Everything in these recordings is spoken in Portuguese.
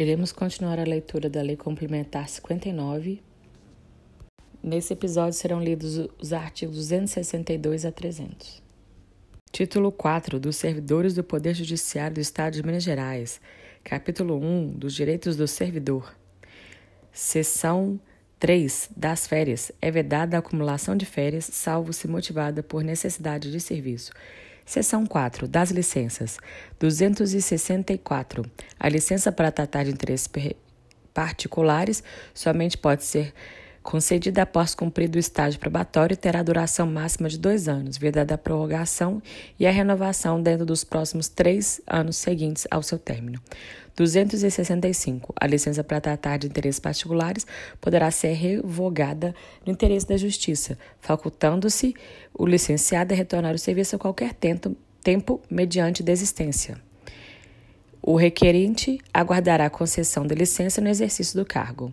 Iremos continuar a leitura da Lei Complementar 59. Nesse episódio serão lidos os artigos 262 a 300. Título 4 dos Servidores do Poder Judiciário do Estado de Minas Gerais. Capítulo 1 dos Direitos do Servidor. Seção 3 das férias. É vedada a acumulação de férias, salvo se motivada por necessidade de serviço. Seção 4 das licenças. 264. A licença para tratar de interesses particulares somente pode ser concedida após cumprido o estágio probatório e terá duração máxima de dois anos, vedada a prorrogação e a renovação dentro dos próximos três anos seguintes ao seu término. 265. A licença para tratar de interesses particulares poderá ser revogada no interesse da Justiça, facultando-se o licenciado a retornar o serviço a qualquer tempo, tempo mediante desistência. O requerente aguardará a concessão da licença no exercício do cargo.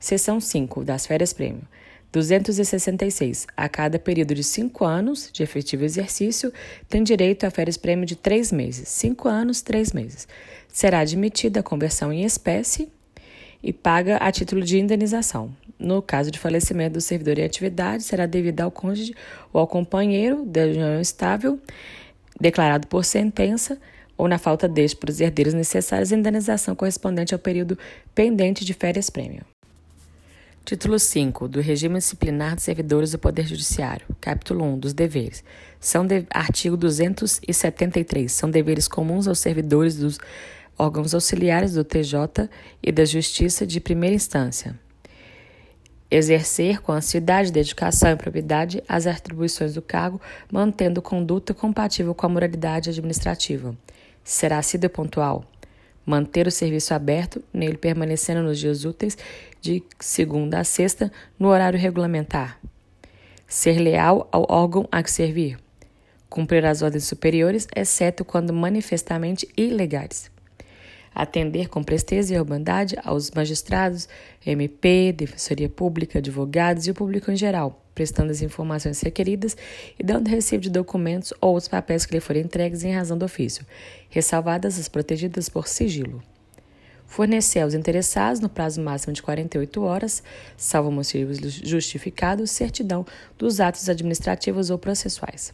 Seção 5 das férias prêmio. 266. A cada período de cinco anos de efetivo exercício, tem direito a férias prêmio de três meses. Cinco anos, três meses. Será admitida a conversão em espécie e paga a título de indenização. No caso de falecimento do servidor em atividade, será devida ao cônjuge ou ao companheiro da união estável, declarado por sentença, ou na falta deste por os herdeiros necessários, a indenização correspondente ao período pendente de férias prêmio. Título 5 do Regime Disciplinar dos Servidores do Poder Judiciário. Capítulo 1 dos deveres. São de... artigo 273. São deveres comuns aos servidores dos órgãos auxiliares do TJ e da Justiça de primeira instância. Exercer com assiduidade, dedicação e propriedade as atribuições do cargo, mantendo conduta compatível com a moralidade administrativa. Será sido pontual manter o serviço aberto, nele permanecendo nos dias úteis de segunda a sexta, no horário regulamentar. Ser leal ao órgão a que servir. Cumprir as ordens superiores, exceto quando manifestamente ilegais. Atender com presteza e urbanidade aos magistrados, MP, Defensoria Pública, advogados e o público em geral prestando as informações requeridas e dando recibo de documentos ou outros papéis que lhe forem entregues em razão do ofício, ressalvadas as protegidas por sigilo. Fornecer aos interessados, no prazo máximo de 48 horas, salvo motivos justificados, certidão dos atos administrativos ou processuais.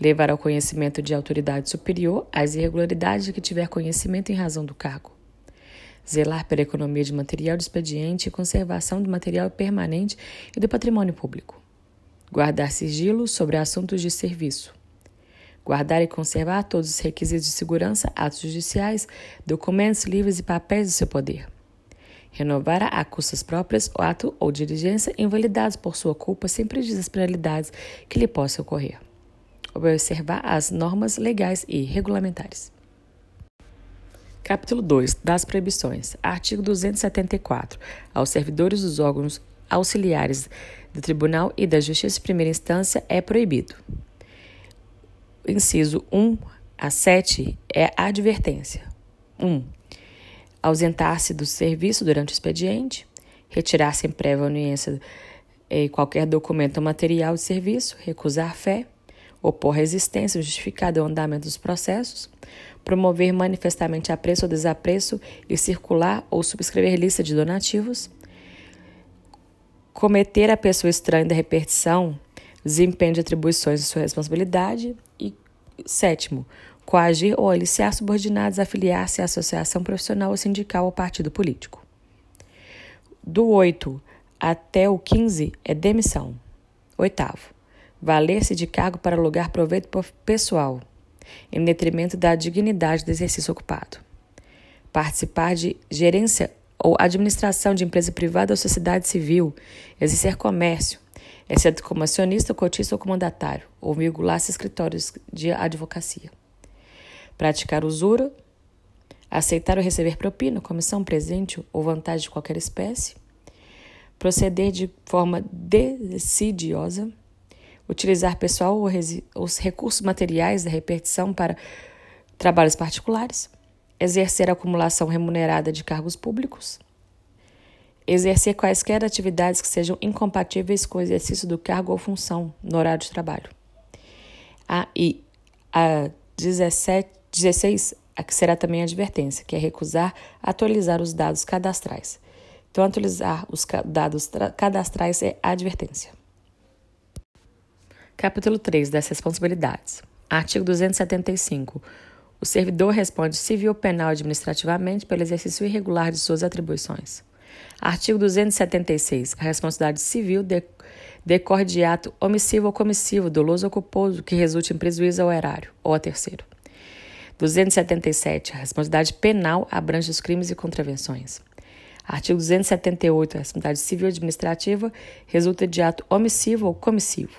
Levar ao conhecimento de autoridade superior as irregularidades de que tiver conhecimento em razão do cargo. Zelar pela economia de material de expediente e conservação do material permanente e do patrimônio público, guardar sigilo sobre assuntos de serviço, guardar e conservar todos os requisitos de segurança, atos judiciais, documentos, livros e papéis do seu poder, renovar a custas próprias o ato ou diligência invalidados por sua culpa sem prejuízo das penalidades que lhe possam ocorrer, observar as normas legais e regulamentares. Capítulo 2 das proibições. Artigo 274. Aos servidores dos órgãos auxiliares do Tribunal e da Justiça de Primeira Instância é proibido. Inciso 1 a 7 é a advertência. 1. Ausentar-se do serviço durante o expediente, retirar-se em prévia anuência eh, qualquer documento ou material de serviço, recusar fé, opor resistência justificada ao andamento dos processos, promover manifestamente apreço ou desapreço e circular ou subscrever lista de donativos, cometer a pessoa estranha da repertição, desempenho de atribuições de sua responsabilidade e sétimo, coagir ou aliciar subordinados a afiliar-se à associação profissional ou sindical ou partido político. Do 8 até o 15 é demissão. Oitavo, valer-se de cargo para alugar proveito pessoal em detrimento da dignidade do exercício ocupado. Participar de gerência ou administração de empresa privada ou sociedade civil, exercer comércio, exceto como acionista, cotista ou comandatário, ou vincular-se escritórios de advocacia. Praticar usura, aceitar ou receber propina, comissão, presente ou vantagem de qualquer espécie, proceder de forma decidiosa, utilizar pessoal ou os recursos materiais da repartição para trabalhos particulares, exercer a acumulação remunerada de cargos públicos, exercer quaisquer atividades que sejam incompatíveis com o exercício do cargo ou função no horário de trabalho. A, e a 17, 16 a que será também a advertência, que é recusar atualizar os dados cadastrais. Então, atualizar os dados cadastrais é advertência. Capítulo 3 das responsabilidades. Artigo 275. O servidor responde civil, penal e administrativamente pelo exercício irregular de suas atribuições. Artigo 276. A responsabilidade civil decorre de ato omissivo ou comissivo, doloso ou culposo, que resulte em prejuízo ao erário ou a terceiro. 277. A responsabilidade penal abrange os crimes e contravenções. Artigo 278. A responsabilidade civil administrativa resulta de ato omissivo ou comissivo.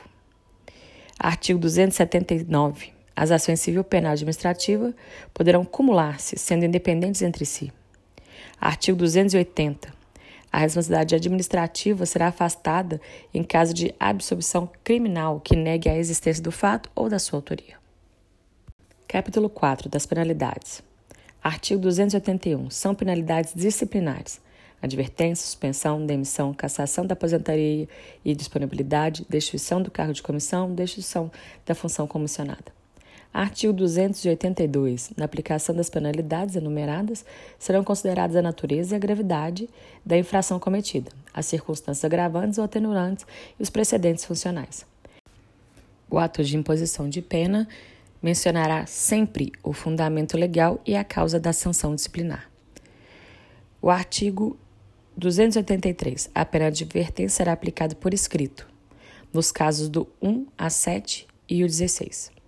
Artigo 279. As ações civil, penal e administrativa poderão cumular-se, sendo independentes entre si. Artigo 280. A responsabilidade administrativa será afastada em caso de absolvição criminal que negue a existência do fato ou da sua autoria. Capítulo 4 das penalidades. Artigo 281. São penalidades disciplinares. Advertência, suspensão, demissão, cassação da aposentadoria e disponibilidade, destituição do cargo de comissão, destituição da função comissionada. Artigo 282. Na aplicação das penalidades enumeradas, serão consideradas a natureza e a gravidade da infração cometida, as circunstâncias agravantes ou atenuantes e os precedentes funcionais. O ato de imposição de pena mencionará sempre o fundamento legal e a causa da sanção disciplinar. O artigo 283. A pena de advertência será aplicada por escrito, nos casos do 1 a 7 e o 16.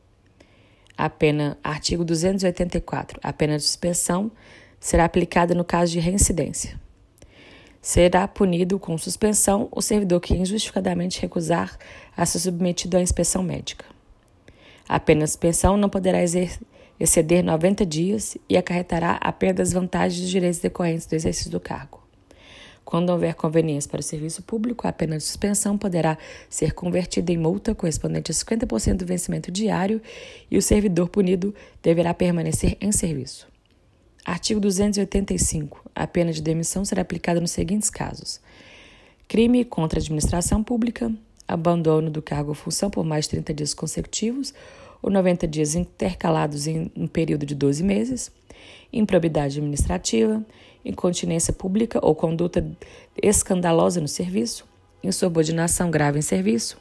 A pena, artigo 284. A pena de suspensão será aplicada no caso de reincidência. Será punido com suspensão o servidor que injustificadamente recusar a ser submetido à inspeção médica. A pena de suspensão não poderá exceder 90 dias e acarretará a perda das vantagens dos direitos decorrentes do exercício do cargo. Quando houver conveniência para o serviço público, a pena de suspensão poderá ser convertida em multa correspondente a 50% do vencimento diário e o servidor punido deverá permanecer em serviço. Artigo 285. A pena de demissão será aplicada nos seguintes casos: crime contra a administração pública, abandono do cargo ou função por mais de 30 dias consecutivos ou 90 dias intercalados em um período de 12 meses, improbidade administrativa, incontinência pública ou conduta escandalosa no serviço, insubordinação grave em serviço,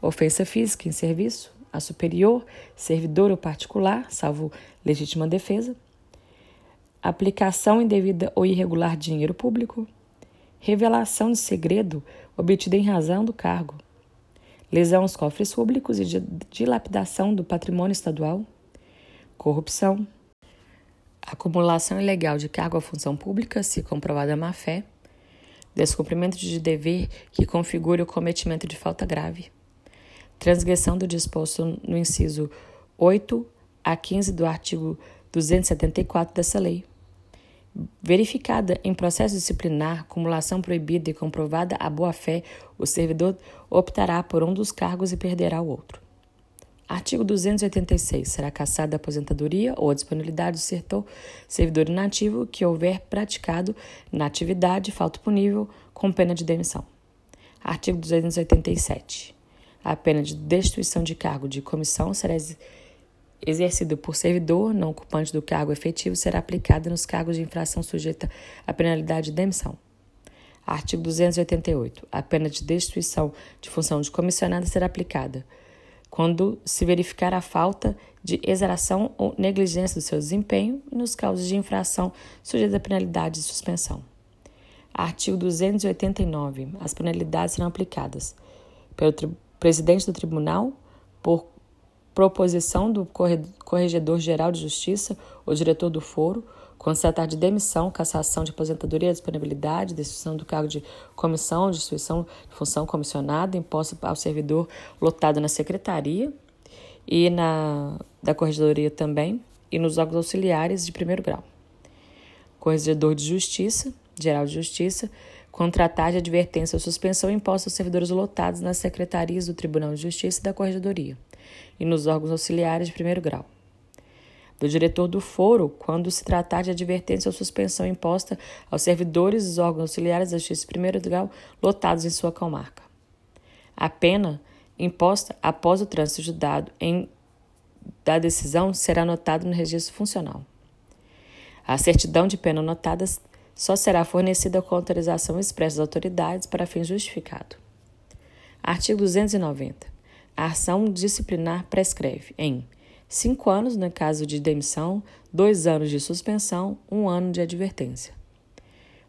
ofensa física em serviço, a superior, servidor ou particular, salvo legítima defesa, aplicação indevida ou irregular de dinheiro público, revelação de segredo obtida em razão do cargo lesão aos cofres públicos e dilapidação do patrimônio estadual, corrupção, acumulação ilegal de cargo à função pública, se comprovada má-fé, descumprimento de dever que configure o cometimento de falta grave, transgressão do disposto no inciso 8 a 15 do artigo 274 dessa lei, Verificada em processo disciplinar, acumulação proibida e comprovada a boa-fé, o servidor optará por um dos cargos e perderá o outro. Artigo 286. Será cassada a aposentadoria ou a disponibilidade do servidor inativo que houver praticado na atividade falta punível com pena de demissão. Artigo 287. A pena de destituição de cargo de comissão será exercido por servidor não ocupante do cargo efetivo será aplicada nos cargos de infração sujeita à penalidade de demissão. Artigo 288. A pena de destituição de função de comissionada será aplicada quando se verificar a falta de exaração ou negligência do seu desempenho nos casos de infração sujeita à penalidade de suspensão. Artigo 289. As penalidades serão aplicadas pelo presidente do tribunal por proposição do Corregedor-Geral de Justiça ou diretor do foro, constatar de demissão, cassação de aposentadoria, disponibilidade, destituição do cargo de comissão, destituição de função comissionada, imposto ao servidor lotado na secretaria e na da corregedoria também, e nos órgãos auxiliares de primeiro grau. Corregedor de Justiça, Geral de Justiça, contratar de advertência ou suspensão imposta aos servidores lotados nas secretarias do Tribunal de Justiça e da Corregedoria e nos órgãos auxiliares de primeiro grau. Do diretor do foro, quando se tratar de advertência ou suspensão imposta aos servidores dos órgãos auxiliares da justiça de primeiro grau lotados em sua comarca. A pena imposta após o trânsito dado em da decisão será anotada no registro funcional. A certidão de pena anotada só será fornecida com autorização expressa das autoridades para fim justificado. Artigo 290. A ação disciplinar prescreve em cinco anos no caso de demissão, dois anos de suspensão, um ano de advertência.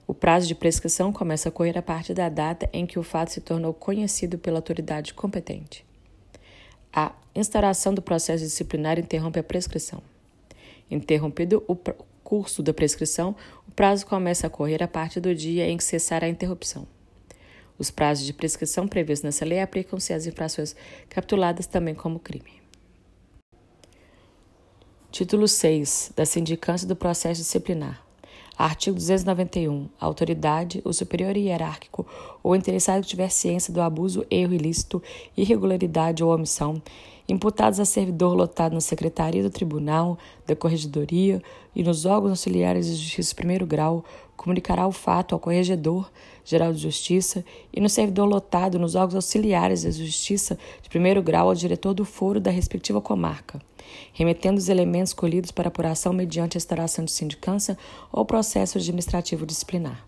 O prazo de prescrição começa a correr a partir da data em que o fato se tornou conhecido pela autoridade competente. A instauração do processo disciplinar interrompe a prescrição. Interrompido o curso da prescrição, o prazo começa a correr a partir do dia em que cessar a interrupção. Os prazos de prescrição previstos nessa lei aplicam-se às infrações capituladas também como crime. Título 6 da Sindicância do Processo Disciplinar. Artigo 291. A autoridade, o superior hierárquico ou interessado que tiver ciência do abuso, erro ilícito, irregularidade ou omissão, imputados a servidor lotado na Secretaria do Tribunal, da Corregedoria e nos órgãos auxiliares de justiça primeiro grau, comunicará o fato ao Corregedor Geral de Justiça e no servidor lotado nos órgãos auxiliares da Justiça de primeiro grau ao diretor do foro da respectiva comarca, remetendo os elementos colhidos para apuração mediante a instauração de sindicância ou processo administrativo disciplinar.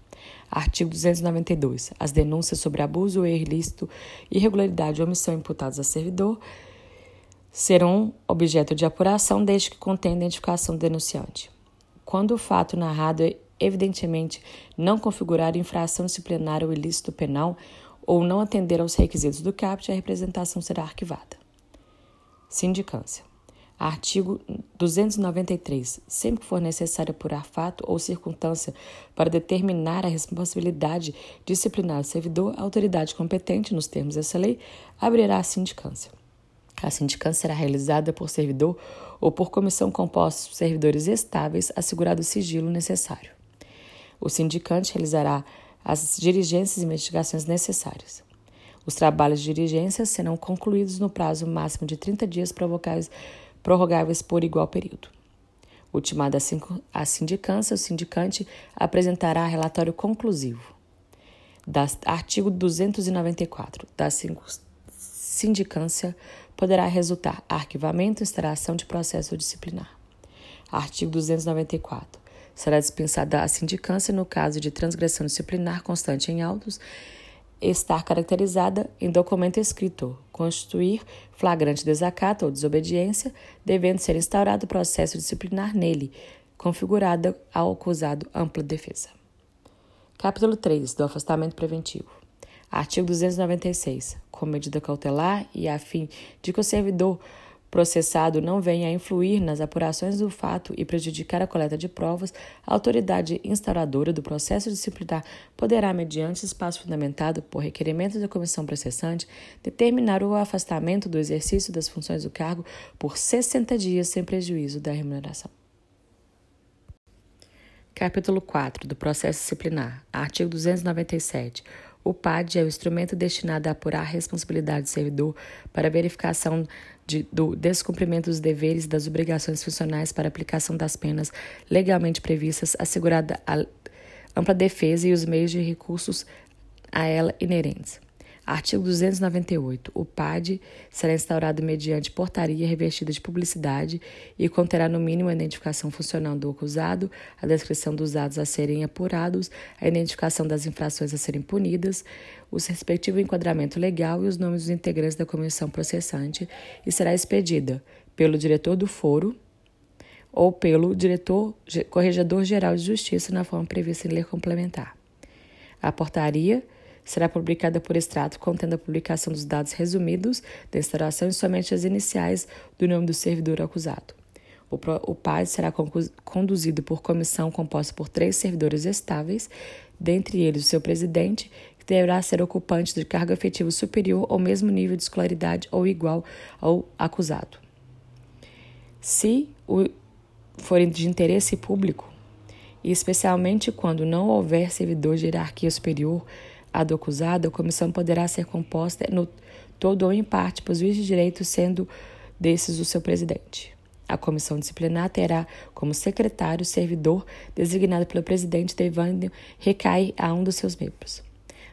Artigo 292. As denúncias sobre abuso, erro ilícito, irregularidade ou omissão imputadas a servidor serão objeto de apuração desde que contenha identificação do denunciante. Quando o fato narrado evidentemente não configurar infração disciplinar ou ilícito penal ou não atender aos requisitos do CAPT, a representação será arquivada. Sindicância. Artigo 293. Sempre que for necessário apurar fato ou circunstância para determinar a responsabilidade disciplinar do servidor, a autoridade competente, nos termos dessa lei, abrirá a sindicância. A sindicância será realizada por servidor ou por comissão composta por servidores estáveis, assegurado o sigilo necessário. O sindicante realizará as diligências e investigações necessárias. Os trabalhos de diligência serão concluídos no prazo máximo de 30 dias prorrogáveis por igual período. Ultimada a sindicância, o sindicante apresentará relatório conclusivo. Das, artigo 294 da sindicância poderá resultar arquivamento e instauração de processo disciplinar. Artigo 294. Será dispensada a sindicância no caso de transgressão disciplinar constante em autos estar caracterizada em documento escrito, constituir flagrante desacato ou desobediência, devendo ser instaurado processo disciplinar nele, configurada ao acusado ampla defesa. Capítulo 3 do afastamento preventivo. Artigo 296. Com medida cautelar e a fim de que o servidor processado não venha a influir nas apurações do fato e prejudicar a coleta de provas, a autoridade instauradora do processo disciplinar poderá, mediante espaço fundamentado por requerimento da comissão processante, determinar o afastamento do exercício das funções do cargo por 60 dias sem prejuízo da remuneração. Capítulo 4 do Processo Disciplinar. Artigo 297. O PAD é o instrumento destinado a apurar a responsabilidade do servidor para verificação de, do descumprimento dos deveres e das obrigações funcionais para aplicação das penas legalmente previstas, assegurada a ampla defesa e os meios de recursos a ela inerentes. Artigo 298. O PAD será instaurado mediante portaria revestida de publicidade e conterá no mínimo a identificação funcional do acusado, a descrição dos dados a serem apurados, a identificação das infrações a serem punidas, o respectivo enquadramento legal e os nomes dos integrantes da comissão processante e será expedida pelo diretor do foro ou pelo diretor corregedor-geral de justiça na forma prevista em lei complementar. A portaria será publicada por extrato contendo a publicação dos dados resumidos da instauração e somente as iniciais do nome do servidor acusado. O, o PAD será conduzido por comissão composta por três servidores estáveis, dentre eles o seu presidente, que deverá ser ocupante de cargo efetivo superior ao mesmo nível de escolaridade ou igual ao acusado. Se o for de interesse público, e especialmente quando não houver servidor de hierarquia superior a do acusado, a comissão poderá ser composta no todo ou em parte por juiz de direito, sendo desses o seu presidente. A comissão disciplinar terá como secretário servidor designado pelo presidente, devendo recair a um dos seus membros.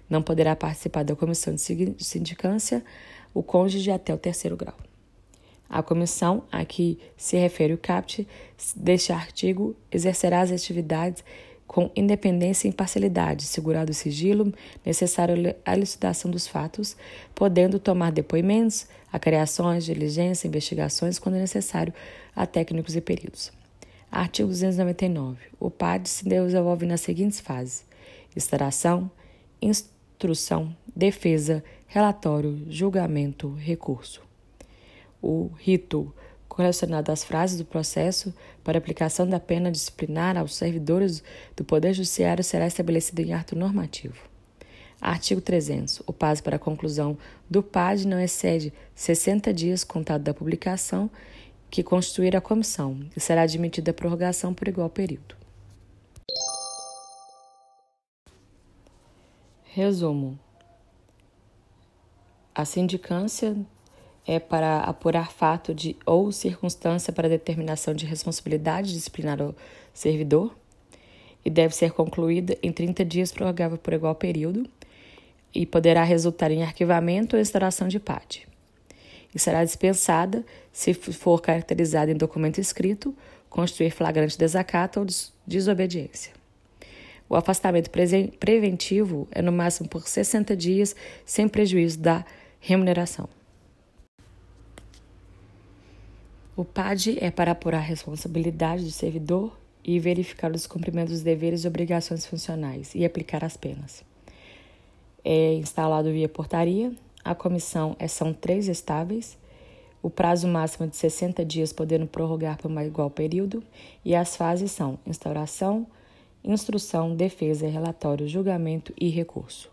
Não poderá participar da comissão de sindicância o cônjuge até o terceiro grau. A comissão a que se refere o CAPT deste artigo exercerá as atividades com independência e imparcialidade, segurado o sigilo necessário à elucidação dos fatos, podendo tomar depoimentos, acreações, diligência, investigações, quando necessário, a técnicos e peritos. Artigo 299. O PAD se desenvolve nas seguintes fases: extração, instrução, defesa, relatório, julgamento, recurso. O rito correlacionado às frases do processo para aplicação da pena disciplinar aos servidores do Poder Judiciário será estabelecido em ato normativo. Artigo 300. O prazo para a conclusão do PAD não excede 60 dias contado da publicação que constituir a comissão e será admitida a prorrogação por igual período. Resumo: a sindicância é para apurar fato de ou circunstância para determinação de responsabilidade disciplinar ao servidor e deve ser concluída em 30 dias prorrogável por igual período e poderá resultar em arquivamento ou instauração de PAD. E será dispensada se for caracterizada em documento escrito, constituir flagrante desacato ou desobediência. O afastamento preventivo é no máximo por 60 dias, sem prejuízo da remuneração. O PAD é para apurar a responsabilidade do servidor e verificar o descumprimento dos deveres e obrigações funcionais e aplicar as penas. É instalado via portaria. A comissão é, são três estáveis. O prazo máximo de 60 dias podendo prorrogar por mais igual período. E as fases são instauração, instrução, defesa, relatório, julgamento e recurso.